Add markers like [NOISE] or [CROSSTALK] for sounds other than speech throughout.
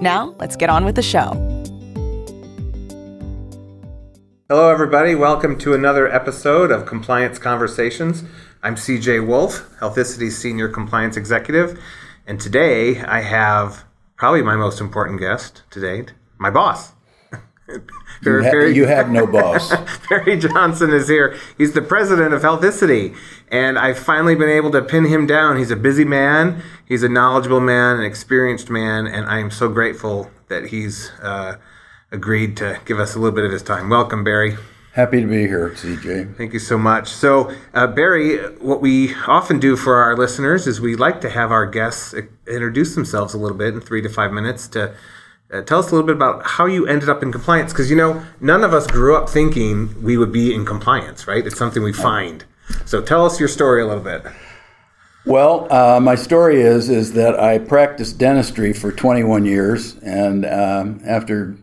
Now, let's get on with the show. Hello, everybody. Welcome to another episode of Compliance Conversations. I'm CJ Wolf, Healthicity's Senior Compliance Executive, and today I have probably my most important guest to date, my boss. [LAUGHS] you, ha- you, have no boss. [LAUGHS] Barry Johnson is here. He's the president of Healthicity, and I've finally been able to pin him down. He's a busy man, he's a knowledgeable man, an experienced man, and I am so grateful that he's uh, agreed to give us a little bit of his time. Welcome, Barry. Happy to be here, CJ. Thank you so much. So, uh, Barry, what we often do for our listeners is we like to have our guests introduce themselves a little bit in three to five minutes to uh, tell us a little bit about how you ended up in compliance because you know none of us grew up thinking we would be in compliance right? It's something we find. So tell us your story a little bit. Well uh, my story is is that i practiced dentistry for 21 years and um, after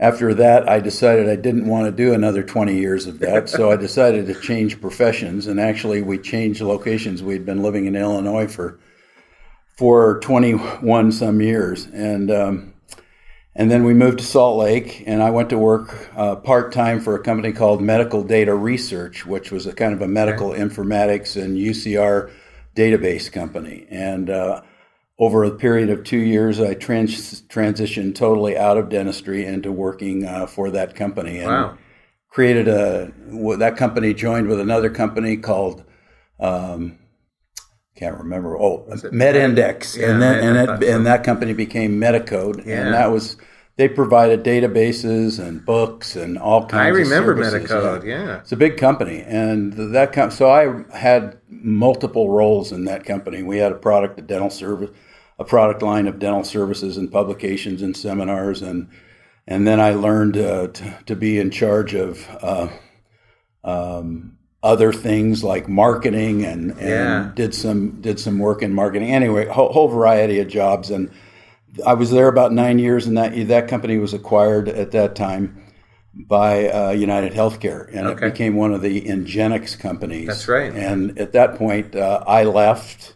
after that i decided i didn't want to do another 20 years of that so i decided to change professions and actually we changed locations. We'd been living in illinois for for 21 some years and um, and then we moved to Salt Lake, and I went to work uh, part time for a company called Medical Data Research, which was a kind of a medical okay. informatics and UCR database company. And uh, over a period of two years, I trans- transitioned totally out of dentistry into working uh, for that company. And wow. created a, that company joined with another company called, um, can't remember. Oh, MedIndex, yeah, and then and, it, and that company became Medicode, yeah. and that was they provided databases and books and all kinds. I remember of services. Medicode. Yeah, it's a big company, and that com- so I had multiple roles in that company. We had a product, a dental service, a product line of dental services and publications and seminars, and and then I learned uh, to, to be in charge of. Uh, um, other things like marketing and, and yeah. did some did some work in marketing. Anyway, whole, whole variety of jobs, and I was there about nine years, and that that company was acquired at that time by uh, United Healthcare, and okay. it became one of the Ingenix companies. That's right. And at that point, uh, I left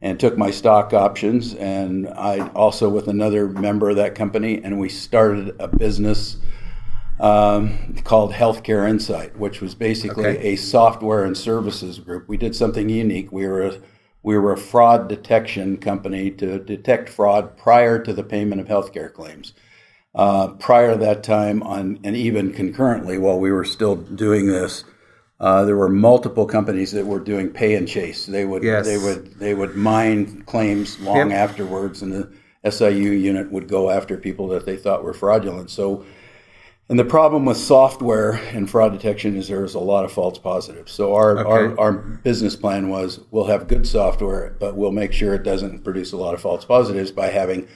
and took my stock options, and I also with another member of that company, and we started a business um, called Healthcare Insight, which was basically okay. a software and services group. We did something unique. We were a, we were a fraud detection company to detect fraud prior to the payment of healthcare claims. Uh, prior to that time, on and even concurrently, while we were still doing this, uh, there were multiple companies that were doing pay and chase. They would yes. they would they would mine claims long yep. afterwards, and the SIU unit would go after people that they thought were fraudulent. So and the problem with software and fraud detection is there's a lot of false positives. So our, okay. our, our business plan was we'll have good software, but we'll make sure it doesn't produce a lot of false positives by having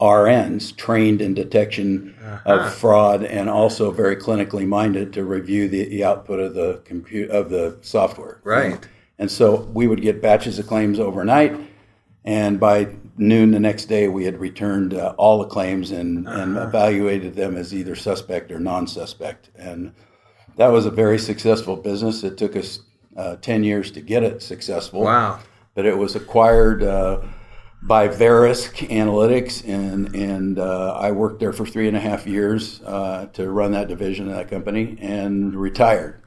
RNs trained in detection uh-huh. of fraud and also very clinically minded to review the, the output of the compute of the software. Right. And, and so we would get batches of claims overnight, and by noon the next day, we had returned uh, all the claims and, uh-huh. and evaluated them as either suspect or non suspect. And that was a very successful business. It took us uh, 10 years to get it successful. Wow. But it was acquired uh, by Verisk Analytics, and, and uh, I worked there for three and a half years uh, to run that division of that company and retired.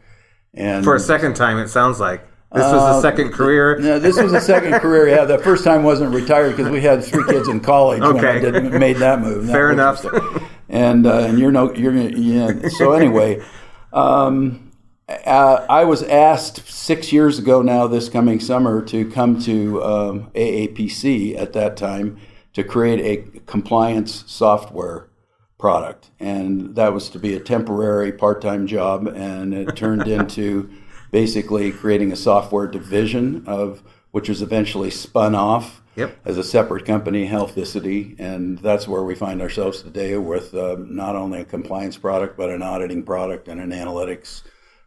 And for a second time, it sounds like. This was the uh, second career. No, this was a second career. Yeah, the first time wasn't retired because we had three kids in college okay. when I did, made that move. [LAUGHS] That Fair enough. And uh, and you're no you're yeah. So anyway, um, uh, I was asked six years ago now this coming summer to come to um, AAPC at that time to create a compliance software product, and that was to be a temporary part-time job, and it turned into basically creating a software division of which was eventually spun off Yep. as a separate company, Healthicity, and that's where we find ourselves today with uh, not only a compliance product but an auditing product and an analytics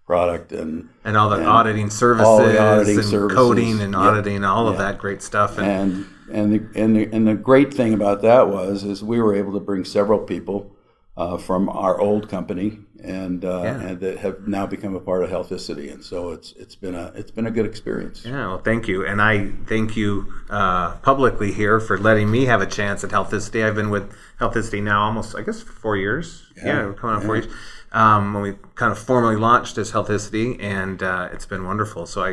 product and and all the auditing services all the auditing and services. coding and Yep. auditing all of Yeah. that great stuff and, and and the, and the and the great thing about that was is we were able to bring several people uh, from our old company and uh, Yeah. and that have now become a part of Healthicity, and so it's it's been a it's been a good experience. yeah well thank you. And i thank you uh, publicly here for letting me have a chance at healthicity i've been with healthicity now almost i guess four years. Yeah, we're coming on four years. Um, when we kind of formally launched as healthicity and uh, it's been wonderful. So I,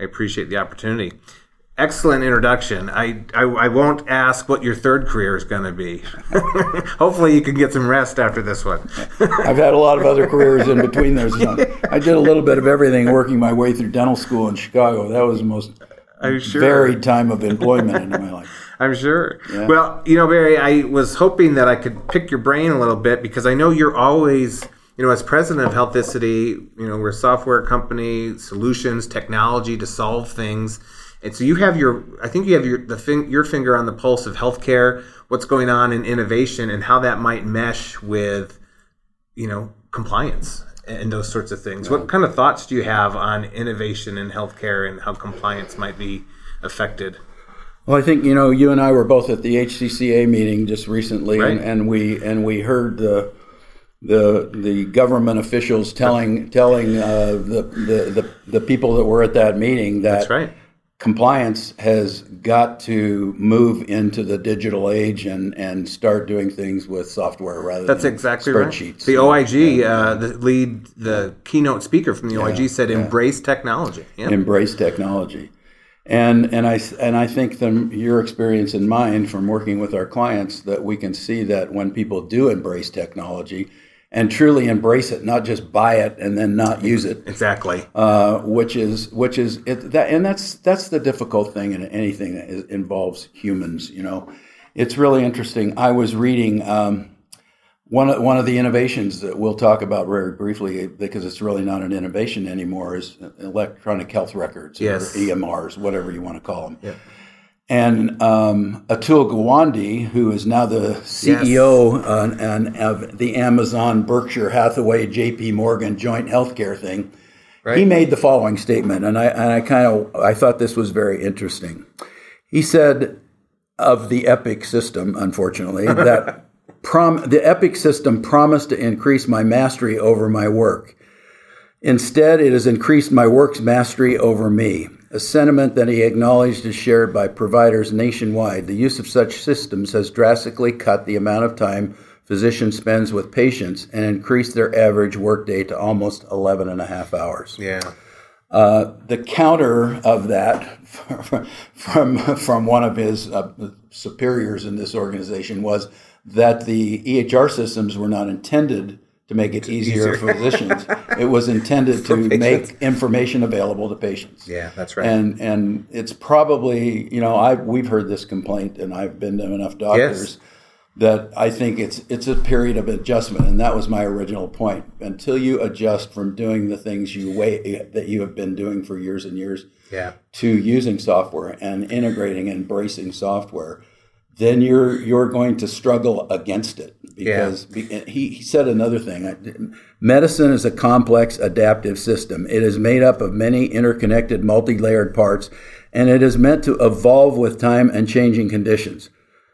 I appreciate the opportunity excellent introduction I, I, I won't ask what your third career is going to be [LAUGHS] hopefully you can get some rest after this one [LAUGHS] I've had a lot of other careers in between there. So [LAUGHS] I did a little bit of everything, working my way through dental school in Chicago. That was the most sure varied time of employment in my life. I'm sure. Well, you know, Barry, I was hoping that I could pick your brain a little bit because I know you're always, you know, as president of Healthicity, you know, we're a software company, solutions, technology to solve things. And so you have your, I think you have your the fin- your finger on the pulse of healthcare, what's going on in innovation, and how that might mesh with, you know, compliance and those sorts of things. What kind of thoughts do you have on innovation in healthcare and how compliance might be affected? Well, I think you know you and I were both at the HCCA meeting just recently, Right. and, and we and we heard the the the government officials telling telling uh, the, the the the people that were at that meeting that That's right. Compliance has got to move into the digital age and and start doing things with software rather That's than exactly spreadsheets. right. The OIG, uh, the lead, the keynote speaker from the OIG said, "Embrace technology." Yeah. embrace technology. And and I and I think from your experience and mine from working with our clients that we can see that when people do embrace technology and truly embrace it, not just buy it and then not use it, exactly. uh, which is which is it, that and that's that's the difficult thing in anything that is, involves humans. You know, it's really interesting. I was reading. Um, one of, one of the innovations that we'll talk about very briefly, because it's really not an innovation anymore, is electronic health records Yes. or EMRs, whatever you want to call them. And um, Atul Gawande, who is now the CEO uh, and of the Amazon, Berkshire Hathaway, J.P. Morgan joint healthcare thing, he made the following statement, and I, and I kind of I thought this was very interesting. He said of the Epic system, unfortunately, [LAUGHS] that prom- the Epic system promised to increase my mastery over my work. Instead, it has increased my work's mastery over me, a sentiment that he acknowledged is shared by providers nationwide. The use of such systems has drastically cut the amount of time physician spends with patients and increased their average workday to almost 11 and a half hours. Yeah. Uh, the counter of that [LAUGHS] from from one of his uh, superiors in this organization was that the EHR systems were not intended to make it easier, for physicians. [LAUGHS] It was intended to make information available to patients. Yeah, that's right. And and it's probably you know I we've heard this complaint and I've been to enough doctors that I think it's it's a period of adjustment and that was my original point. Until you adjust from doing the things you way that you have been doing for years and years yeah. to using software and integrating and embracing software, then you're you're going to struggle against it because be, he, he said another thing. Medicine is a complex adaptive system. It is made up of many interconnected, multi-layered parts, and it is meant to evolve with time and changing conditions.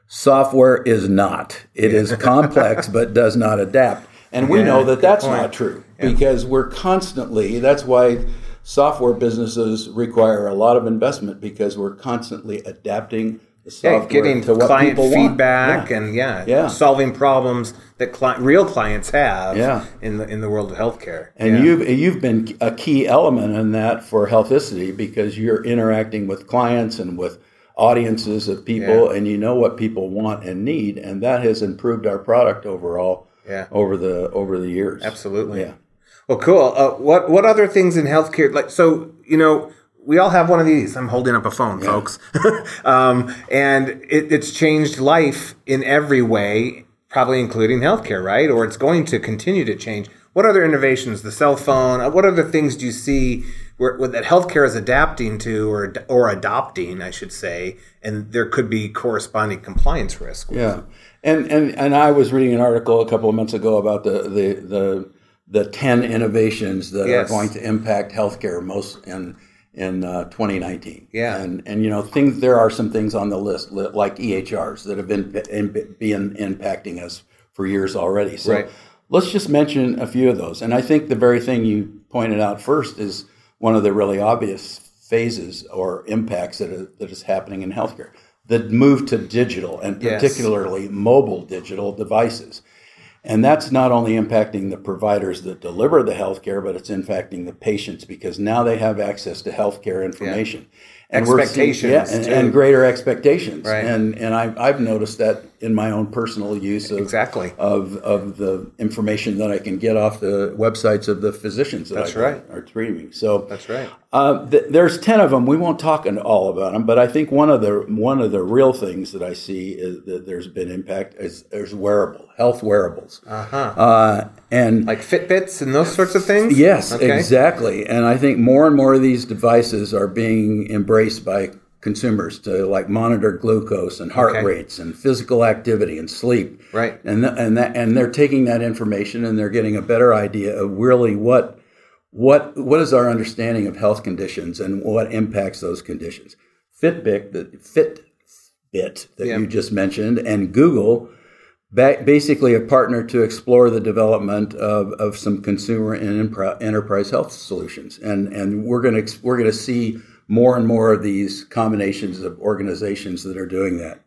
Software is not. It is [LAUGHS] complex but does not adapt. And we Yeah, know that that's point. not true because we're constantly, that's why software businesses require a lot of investment because we're constantly adapting Yeah, getting to what client people want. feedback Yeah. and yeah, Yeah. solving problems that cli- real clients have Yeah. in the in the world of healthcare. And yeah. you've you've been a key element in that for Healthicity because you're interacting with clients and with audiences of people, and you know what people want and need, and that has improved our product overall Yeah. over the over the years. Absolutely. Yeah. Well, cool. Uh, what what other things in healthcare? Like, so you know, we all have one of these. I'm holding up a phone, folks, [LAUGHS] um, and it, it's changed life in every way, probably including healthcare, right? Or it's going to continue to change. What other innovations? The cell phone. uh, What other things do you see where, where that healthcare is adapting to or or adopting, I should say, and there could be corresponding compliance risk. with- Yeah, and and and I was reading an article a couple of months ago about the the the, the ten innovations that Yes. are going to impact healthcare most in in uh, 2019. Yeah. and and you know things there are some things on the list li- like EHRs that have been in, been impacting us for years already. So Right. let's just mention a few of those. And I think the very thing you pointed out first is one of the really obvious phases or impacts that is, that is happening in healthcare. The move to digital and Yes. particularly mobile digital devices. And that's not only impacting the providers that deliver the healthcare, but it's impacting the patients because now they have access to healthcare information. And we're seeing- Expectations, yeah, and, and greater expectations. Right. And and I've, I've noticed that in my own personal use of Exactly. of of the information that I can get off the websites of the physicians that That's I right. are treating me. So That's right. uh, th- there's ten of them. We won't talk all about them, but I think one of the one of the real things that I see is that there's been impact is there's wearable health wearables, Uh-huh. uh, and Like Fitbits and those sorts of things? Yes, Okay. exactly. And I think more and more of these devices are being embraced by consumers to like monitor glucose and heart Okay. rates and physical activity and sleep. Right. And th- and that and they're taking that information and they're getting a better idea of really what what what is our understanding of health conditions and what impacts those conditions. Fitbit, the Fitbit that Yeah. you just mentioned, and Google ba- basically a partner to explore the development of, of some consumer and impro- enterprise health solutions, and and we're going to we're going to see more and more of these combinations of organizations that are doing that.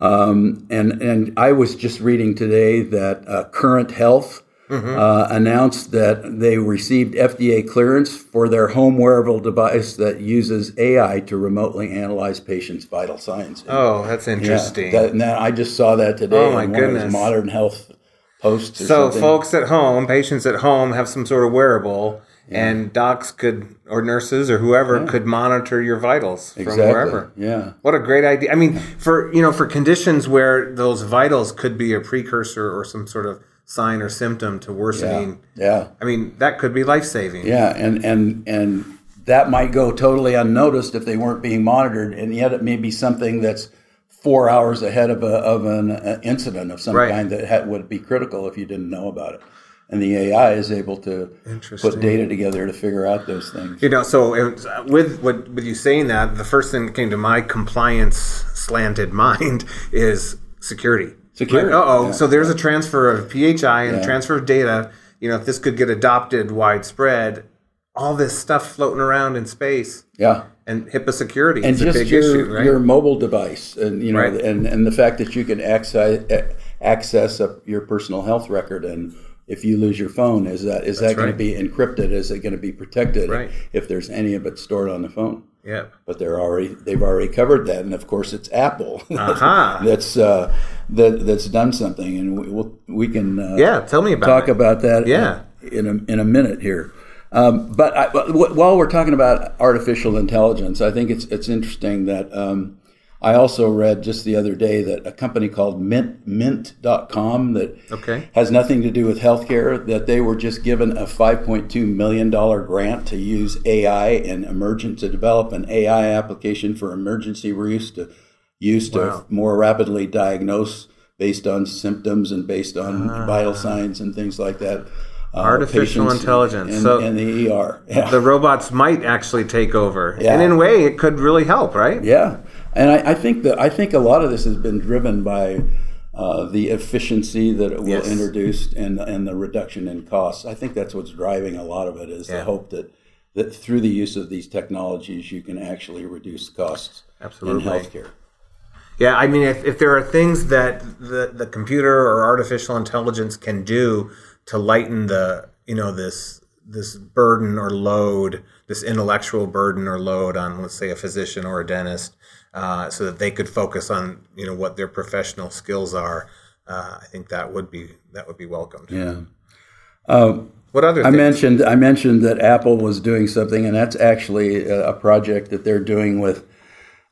Um, and and I was just reading today that uh, Current Health. Uh, announced that they received FDA clearance for their home wearable device that uses AI to remotely analyze patients' vital signs. Oh, that's Yeah, interesting. that, and that- I just saw that today. Oh, my of goodness. modern health posts. So, something. folks at home, patients at home, have some sort of wearable, and docs could, or nurses, or whoever, could monitor your vitals from wherever. Yeah, What a great idea! I mean, for you know, for conditions where those vitals could be a precursor or some sort of sign or symptom to worsening. yeah, I mean, that could be life saving. yeah, and and and that might go totally unnoticed if they weren't being monitored, and yet it may be something that's four hours ahead of a of an uh, incident of some Right. kind that ha- would be critical if you didn't know about it. And the AI is able to put data together to figure out those things. You know, so it with with with you saying that, the first thing that came to my compliance slanted mind [LAUGHS] is security. Security, Uh oh. yeah. So there's a transfer of PHI and Yeah. transfer of data. You know, if this could get adopted widespread, all this stuff floating around in space Yeah. and HIPAA security and is a just big your, issue, right? your mobile device and you know Right. and, and the fact that you can access access a, your personal health record and if you lose your phone is that is that going right. to be encrypted is it going to be protected Right. if there's any of it stored on the phone yeah. but they're already they've already covered that and of course it's apple [LAUGHS] Aha. that's uh, that that's done something and we we'll, we can uh, Yeah. Tell me about talk it. about that Yeah. in a, in a minute here. Um, but I, while we're talking about artificial intelligence, I think it's it's interesting that um, I also read just the other day that a company called Mint Mint.com that Okay. has nothing to do with healthcare that they were just given a 5.2 million dollar grant to use AI and emergent to develop an AI application for emergency use to use to more rapidly diagnose based on symptoms and based on Ah. vital signs and things like that. uh, Artificial intelligence. in, So- in the ER. Yeah. The robots might actually take over, Yeah. and in a way, it could really help, right? Yeah, and I, I think that I think a lot of this has been driven by uh, the efficiency that it will Yes. introduce and and the reduction in costs. I think that's what's driving a lot of it is Yeah. the hope that that through the use of these technologies you can actually reduce costs Absolutely. in healthcare. Yeah, I mean, if, if there are things that the, the computer or artificial intelligence can do to lighten the, you know, this this burden or load, this intellectual burden or load on, let's say, a physician or a dentist, uh, so that they could focus on, you know, what their professional skills are. Uh, I think that would be that would be welcomed. Yeah. Uh, What other? I things? mentioned I mentioned that Apple was doing something, and that's actually a, project that they're doing with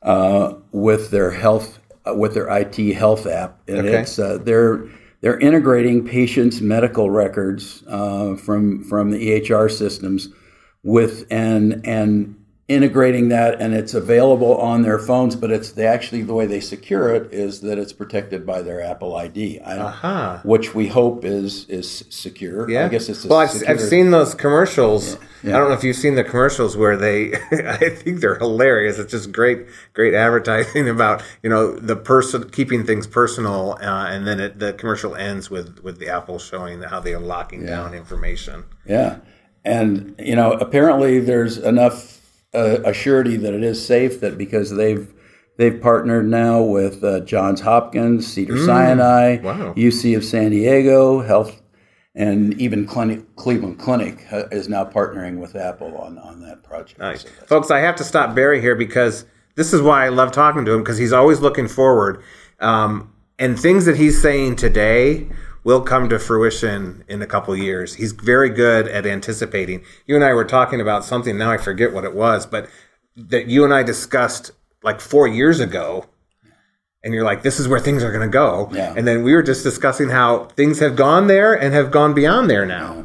uh, with their health with their IT health app, and Okay. it's uh, they're they're integrating patients' medical records uh, from from the EHR systems with and and integrating that and it's available on their phones but it's they actually the way they secure it is that it's protected by their apple id Uh-huh. which we hope is is secure Yeah, i guess it's a well. I've, I've seen those commercials. Yeah. I don't know if you've seen the commercials where they. [LAUGHS] I think they're hilarious. It's just great, great advertising [LAUGHS] about you know the person keeping things personal, uh, and then it, the commercial ends with with the Apple showing how they are locking down information. Yeah, and you know, apparently there's enough uh, surety that it is safe that because they've they've partnered now with uh, Johns Hopkins, Cedar Sinai, wow. UC of San Diego, Health, and even Clinic, Cleveland Clinic uh, is now partnering with Apple on on that project. Nice. So Folks, I have to stop Barry here because this is why I love talking to him because he's always looking forward. Um, and things that he's saying today will come to fruition in a couple years. He's very good at anticipating. You and I were talking about something, now I forget what it was, but that you and I discussed like four years ago. And you're like, this is where things are going to go. Yeah. And then we were just discussing how things have gone there and have gone beyond there now.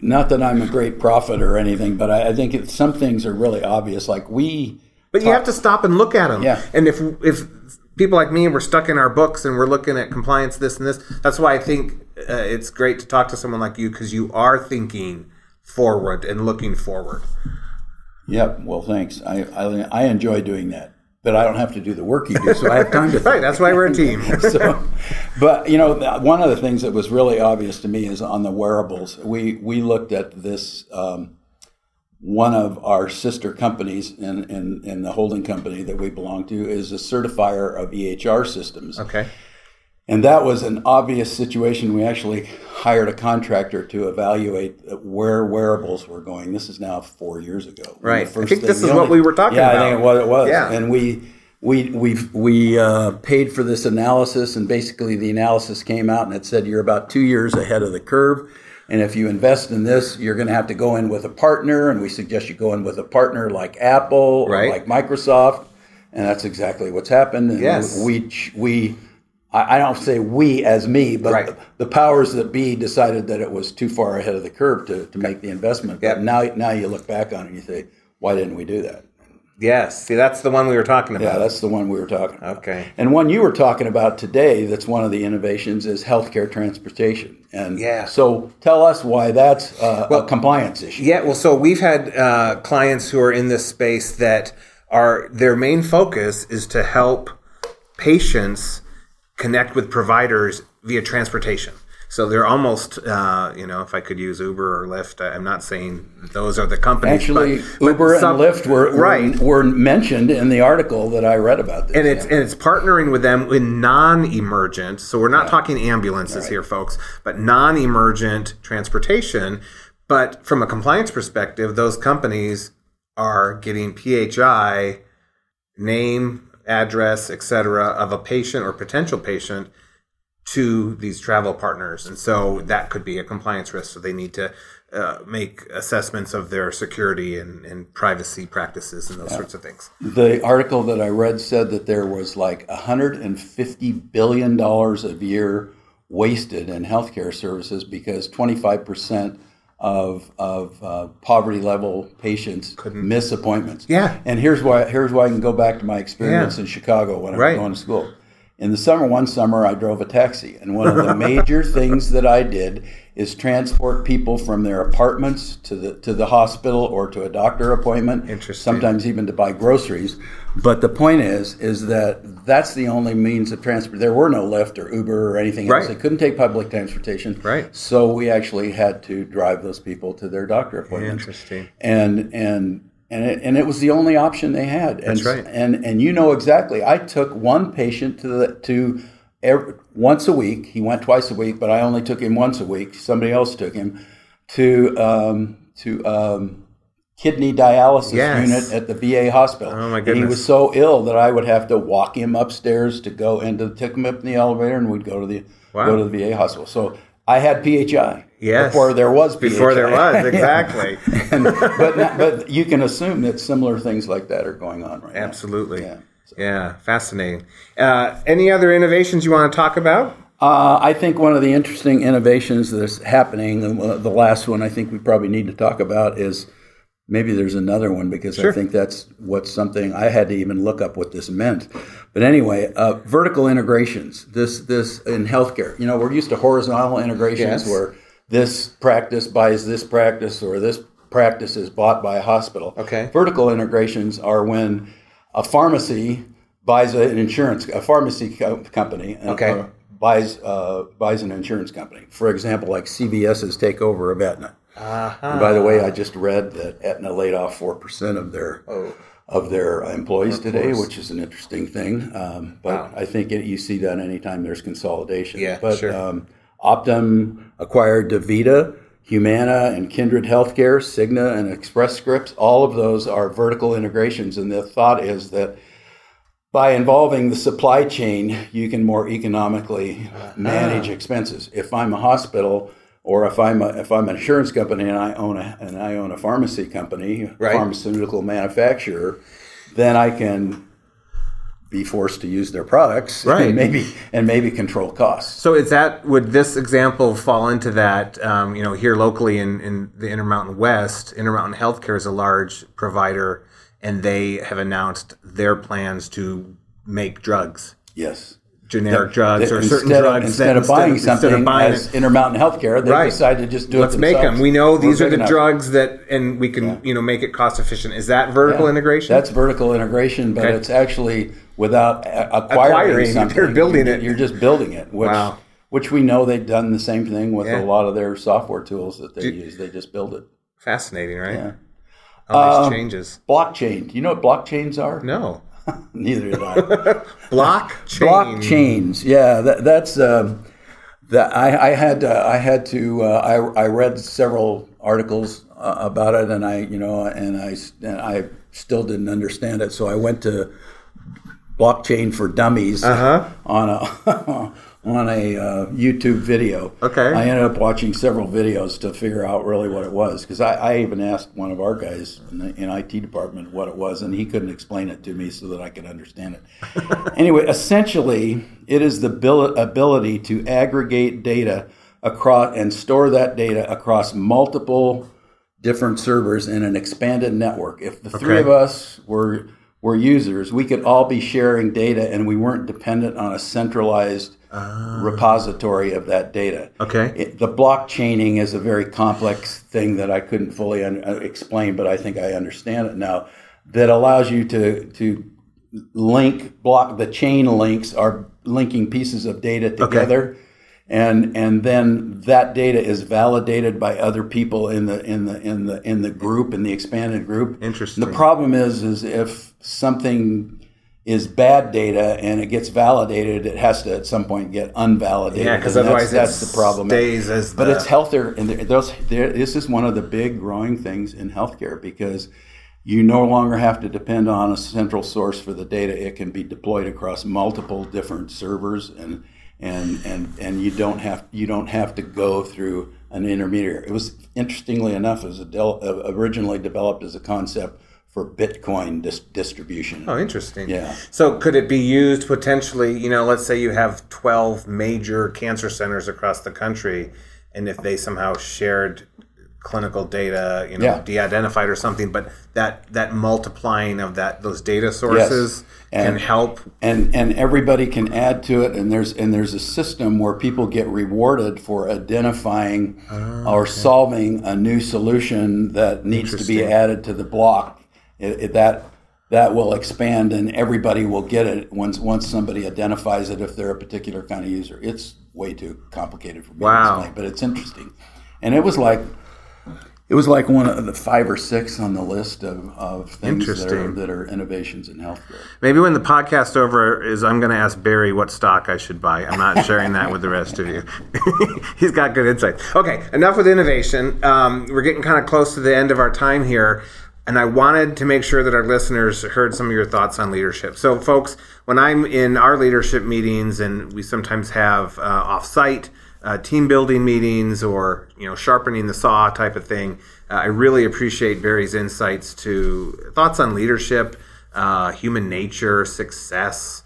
not that I'm a great prophet or anything, but I, I think it, some things are really obvious. Like we, But you have to stop and look at them. Yeah. And if if people like me we're stuck in our books and we're looking at compliance, this and this, that's why I think uh, it's great to talk to someone like you because you are thinking forward and looking forward. Yep. Well, thanks. I, I I enjoy doing that, but I don't have to do the work you do, so I have time to. [LAUGHS] Right. That's why we're a team. [LAUGHS] so, but you know, one of the things that was really obvious to me is on the wearables. We we looked at this. Um, one of our sister companies in, in, in the holding company that we belong to is a certifier of EHR systems. okay. And that was an obvious situation. We actually hired a contractor to evaluate where wearables were going. This is now four years ago. Right. I think this is what we were talking yeah, about. Yeah, I think it was. It was. Yeah. And we we we we uh, paid for this analysis, and basically the analysis came out and it said you're about two years ahead of the curve. And if you invest in this, you're going to have to go in with a partner, and we suggest you go in with a partner like Apple or Right. like Microsoft, and that's exactly what's happened. And Yes. we we I I don't say we as me, but Right. the powers that be decided that it was too far ahead of the curve to, to make the investment. But Yep. now now you look back on it and you say, why didn't we do that? Yes. See, that's the one we were talking about. Yeah, that's the one we were talking about. Okay. And one you were talking about today that's one of the innovations is healthcare transportation. And Yeah. so tell us why that's uh, a compliance issue. Yeah, well, so we've had uh, clients who are in this space that are their main focus is to help patients connect with providers via transportation. So they're almost, uh, you know, if I could use Uber or Lyft, I'm not saying those are the companies. Actually, but- but Uber some- and Lyft were, were, right. were mentioned in the article that I read about this. and it's and it's partnering with them in non-emergent. So we're not talking ambulances here, folks, but non-emergent transportation. But from a compliance perspective, those companies are getting PHI, name, address, etc., of a patient or potential patient to these travel partners, and so that could be a compliance risk. So they need to. Uh, make assessments of their security and, and privacy practices and those sorts of things. The article that I read said that there was like $150 billion a year wasted in healthcare services because 25% of, of uh, poverty level patients could miss appointments. Yeah. And here's why, here's why I can go back to my experience Yeah. in Chicago when I Right. was going to school. In the summer, one summer, I drove a taxi, and one of the [LAUGHS] major things that I did is transport people from their apartments to the to the hospital or to a doctor appointment. Interesting. Sometimes even to buy groceries. But the point is, is that that's the only means of transport. There were no Lyft or Uber or anything else. Right. They couldn't take public transportation. Right. So we actually had to drive those people to their doctor appointments. Interesting. And and and it, and it was the only option they had. And, That's right. And and you know exactly. I took one patient to the to every, once a week. He went twice a week, but I only took him once a week. Somebody else took him to um, to um, kidney dialysis Yes. unit at the VA hospital. Oh, my And he was so ill that I would have to walk him upstairs to go into take him up in the elevator, and we'd go to the Wow. go to the VA hospital. So I had PHI Yes. before there was PHI. Before there was, exactly. And- but not, but you can assume that similar things like that are going on right Absolutely. now. Yeah. Yeah. fascinating. Uh, any other innovations you want to talk about? Uh, I think one of the interesting innovations that's happening, uh, the last one I think we probably need to talk about is maybe there's another one because Sure. I think that's what's something I had to even look up what this meant. But anyway, uh, vertical integrations. This this in healthcare. You know, we're used to horizontal integrations Yes. where this practice buys this practice or this practice is bought by a hospital. Okay. Vertical integrations are when a pharmacy buys an insurance, a pharmacy co- company, uh, Okay. uh, buys uh, buys an insurance company. For example, like CVS's takeover of Aetna. And by the way, I just read that Aetna laid off four percent of their Oh. of their employees today, which is an interesting thing. Um, but I think it, you see that anytime there's consolidation. Yeah, but sure. um, Optum acquired DaVita, Humana, and Kindred Healthcare, Cigna, and Express Scripts. All of those are vertical integrations, and the thought is that by involving the supply chain, you can more economically manage ah. expenses. If I'm a hospital, or if I'm a, if I'm an insurance company and I own a and I own a pharmacy company, Right. pharmaceutical manufacturer, then I can be forced to use their products, Right. And maybe and maybe control costs. So is that would this example fall into that? Um, you know, here locally in, in the Intermountain West, Intermountain Healthcare is a large provider, and they have announced their plans to make drugs, Yes. Generic drugs, or certain instead drugs of, instead that of buying instead something of buying as it, Intermountain Healthcare, they Right. decided to just do it. let's make them. We know We're these are the enough. drugs that, and we can you know make it cost efficient. Is that vertical Yeah. integration? That's vertical integration, but Okay. it's actually without acquiring, Acquiring, something. they're building You're- it. You're just building it. Which, Wow. Which we know they've done the same thing with Yeah. a lot of their software tools that they use. They just build it. fascinating, right? Yeah. All these Um, changes. Blockchain. Do you know what blockchains are? No, [LAUGHS] Neither did I. [LAUGHS] blockchain. Blockchains. Yeah, that, that's um, that. I, I had uh, I had to. Uh, I I read several articles uh, about it, and I you know, and I and I still didn't understand it. So I went to blockchain for dummies Uh-huh. on a [LAUGHS] on a uh, YouTube video. Okay. I ended up watching several videos to figure out really what it was because I, I even asked one of our guys in the in IT department what it was, and he couldn't explain it to me so that I could understand it. [LAUGHS] anyway, essentially, it is the abil- ability to aggregate data across and store that data across multiple different servers in an expanded network. If the three of us were were users, we could all be sharing data, and we weren't dependent on a centralized repository of that data. Okay. It, the blockchaining is a very complex thing that I couldn't fully un- uh, explain, but I think I understand it now. That allows you to to link block the chain links are linking pieces of data together. And and then that data is validated by other people in the in the in the in the group in the expanded group. Interesting. The problem is is if something is bad data and it gets validated, it has to at some point get unvalidated. Yeah, 'cause And otherwise that's, that's the problem. stays as but the- it's healthier, and those there, this is one of the big growing things in healthcare because you no longer have to depend on a central source for the data. It can be deployed across multiple different servers, and and and and you don't have you don't have to go through an intermediary. It was interestingly enough, it was uh, originally developed as a concept for Bitcoin dis- distribution. Oh, interesting. Yeah. So could it be used potentially? You know, let's say you have twelve major cancer centers across the country, and if they somehow shared clinical data, you know, Yeah. de-identified or something, but that that multiplying of that those data sources can And- help. and and everybody can add to it and there's and there's a system where people get rewarded for identifying Ah, or solving a new solution that needs to be added to the block it, it- that that will expand and everybody will get it once once somebody identifies it if they're a particular kind of user it's way too complicated for me Wow. to explain but it's interesting and it was like it was like one of the five or six on the list of, of things that are, that are innovations in healthcare. Maybe when the podcast over is, I'm going to ask Barry what stock I should buy. I'm not sharing that with the rest of you. [LAUGHS] He's got good insight. Okay, enough with innovation. Um, we're getting kind of close to the end of our time here, and I wanted to make sure that our listeners heard some of your thoughts on leadership. So, folks, when I'm in our leadership meetings, and we sometimes have uh, off-site uh, team building meetings or you know sharpening the saw type of thing. Uh, I really appreciate Barry's insights to thoughts on leadership, uh, human nature, success,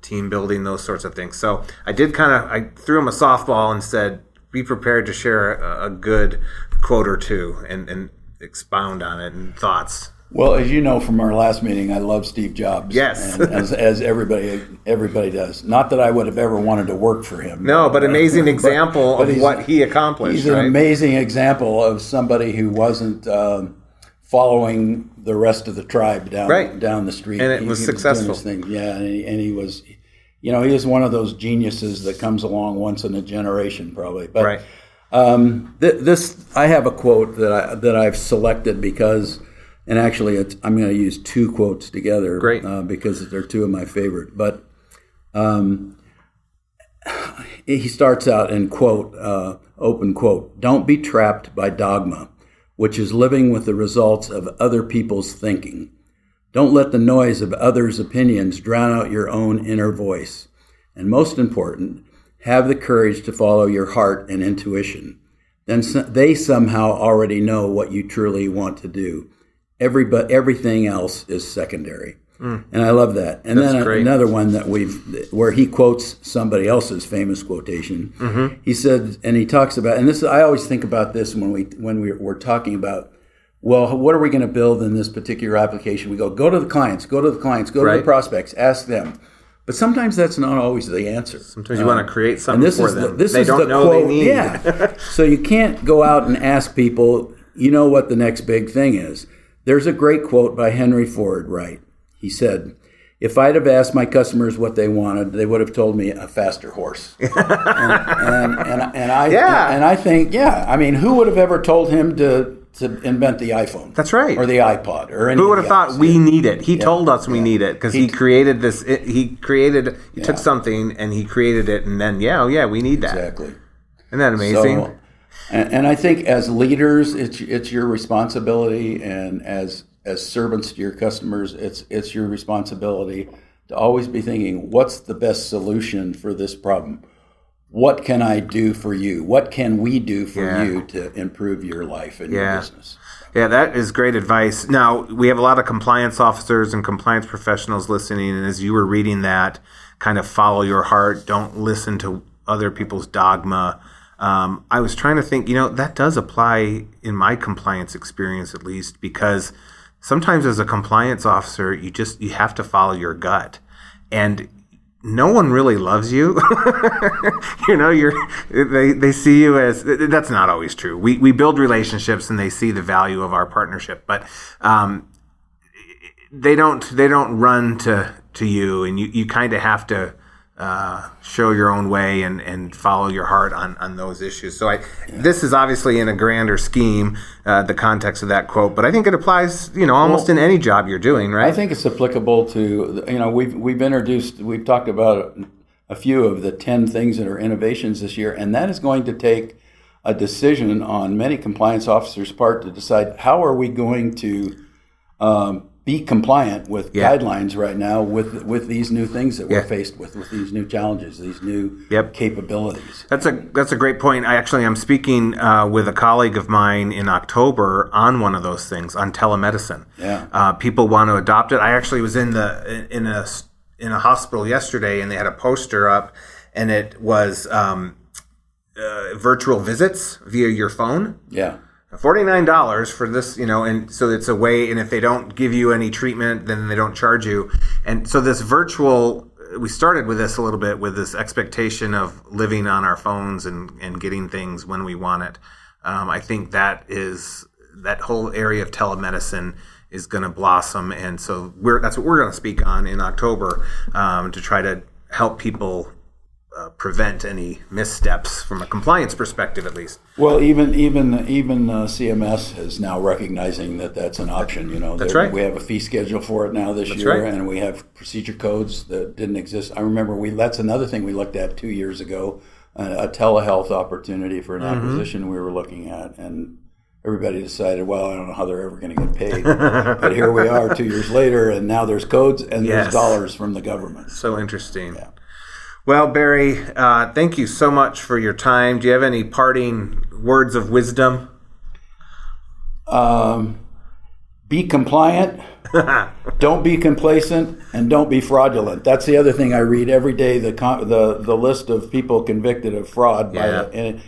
team building, those sorts of things. So I did kind of I threw him a softball and said, "Be prepared to share a, a good quote or two and, and expound on it and thoughts." Well, as you know from our last meeting, I love Steve Jobs. Yes. and as, as everybody everybody does. Not that I would have ever wanted to work for him. No, but amazing example but of he's- what he accomplished. He's an amazing example of somebody who wasn't um, following the rest of the tribe down Right. down the street, And it He- was he successful. thing. Yeah, and he, and he was, you know, he is one of those geniuses that comes along once in a generation, probably. But right. Um, th- this, I have a quote that I that I've selected because, and actually, it's, I'm going to use two quotes together. Great. uh, because they're two of my favorite. But um, he starts out in quote, uh, open quote, "Don't be trapped by dogma, which is living with the results of other people's thinking. Don't let the noise of others' opinions drown out your own inner voice. And most important, have the courage to follow your heart and intuition. Then they somehow already know what you truly want to do. Every, but everything else is secondary. Mm. And I love that. And then great. another one that we've, where he quotes somebody else's famous quotation. Mm-hmm. He said, and he talks about, and this I always think about this when we when we, we're talking about, well, what are we going to build in this particular application? We go, go to the clients, go to the clients, go to the prospects, ask them. But sometimes that's not always the answer. Sometimes you want to um, create And something this for is them. the, this they is don't the know quote. they need. Yeah. [LAUGHS] so you can't go out and ask people. You know what the next big thing is. There's a great quote by Henry Ford. Right. He said, "If I'd have asked my customers what they wanted, they would have told me a faster horse." [LAUGHS] and, and, and, and I Yeah. and I think, yeah. I mean, who would have ever told him to to invent the iPhone? That's right. Or the iPod, or Who would have thought we need it? He told us we yeah. need it because he, created this. It, he created. He took something and he created it, and then yeah, oh yeah, we need that. exactly? Isn't that amazing? So, and, and I think as leaders, it's it's your responsibility, and as as servants to your customers, it's it's your responsibility to always be thinking, what's the best solution for this problem? What can I do for you? What can we do for Yeah. you to improve your life and your business? Yeah, that is great advice. Now, we have a lot of compliance officers and compliance professionals listening, and as you were reading that, kind of follow your heart, don't listen to other people's dogma. Um, I was trying to think, you know, that does apply in my compliance experience at least, because sometimes as a compliance officer, you just you have to follow your gut. And no one really loves you. [LAUGHS] you know, you're they, they see you as that's not always true. We we build relationships and they see the value of our partnership, but um, they don't they don't run to to you, and you you kind of have to. Uh, show your own way and, and follow your heart on, on those issues. So I, this is obviously in a grander scheme, uh, the context of that quote, but I think it applies, you know, almost in any job you're doing, right? I think it's applicable to you know we've we've introduced we've talked about a few of the ten things that are innovations this year, and that is going to take a decision on many compliance officers' part to decide how are we going to um, be compliant with Yeah. guidelines right now with with these new things that we're faced with with these new challenges, these new Yep. capabilities. That's a that's a great point. I actually i'm speaking uh, with a colleague of mine in October on one of those things on telemedicine. Yeah. uh, people want to adopt it. I actually was in the in a in a hospital yesterday, and they had a poster up, and it was um, uh, virtual visits via your phone. Yeah. Forty-nine dollars for this, you know, and so it's a way. And if they don't give you any treatment, then they don't charge you. And so this virtual, we started with this a little bit with this expectation of living on our phones and and getting things when we want it. Um, I think that is that whole area of telemedicine is going to blossom, and so we're that's what we're going to speak on in October um, to try to help people uh, prevent any missteps from a compliance perspective, at least. Well, even even even uh, CMS is now recognizing that that's an option. You know, That's right. We have a fee schedule for it now this year, right. and we have procedure codes that didn't exist. I remember we that's another thing we looked at two years ago, uh, a telehealth opportunity for an Mm-hmm. acquisition we were looking at, and everybody decided, well, I don't know how they're ever going to get paid, but here we are two years later, and now there's codes and Yes. there's dollars from the government. So interesting. Well, Barry, uh, thank you so much for your time. Do you have any parting words of wisdom? Um, be compliant, [LAUGHS] don't be complacent and don't be fraudulent. That's the other thing I read every day. The the the list of people convicted of fraud by yeah. the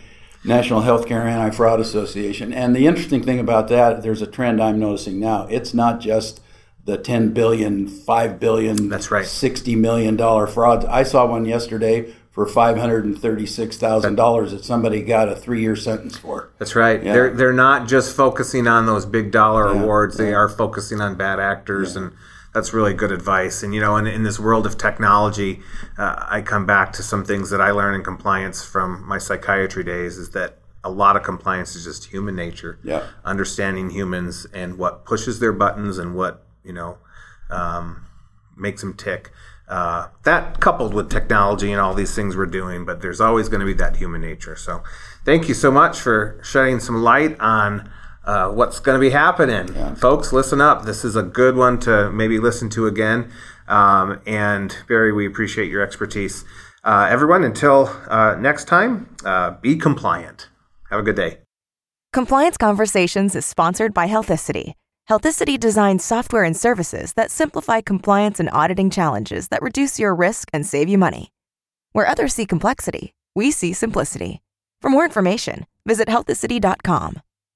National Healthcare Anti Fraud Association. And the interesting thing about that, there's a trend I'm noticing now. It's not just the 10 billion, 5 billion, that's right, 60 million dollar frauds. I saw one yesterday for five hundred and thirty six thousand dollars that somebody got a three year sentence for. That's right. Yeah. They're they're not just focusing on those big dollar yeah. awards. They yeah. are focusing on bad actors, and that's really good advice. And you know, in, in this world of technology, uh, I come back to some things that I learned in compliance from my psychiatry days. Is that a lot of compliance is just human nature. Yeah. Understanding humans and what pushes their buttons and what you know um, makes them tick. Uh, that coupled with technology and all these things we're doing, but there's always going to be that human nature. So, thank you so much for shedding some light on uh, what's going to be happening. Yeah. Folks, listen up. This is a good one to maybe listen to again. Um, and Barry, we appreciate your expertise. Uh, everyone, until uh, next time, uh, be compliant. Have a good day. Compliance Conversations is sponsored by Healthicity Healthicity designs software and services that simplify compliance and auditing challenges that reduce your risk and save you money. Where others see complexity, we see simplicity. For more information, visit healthicity.com.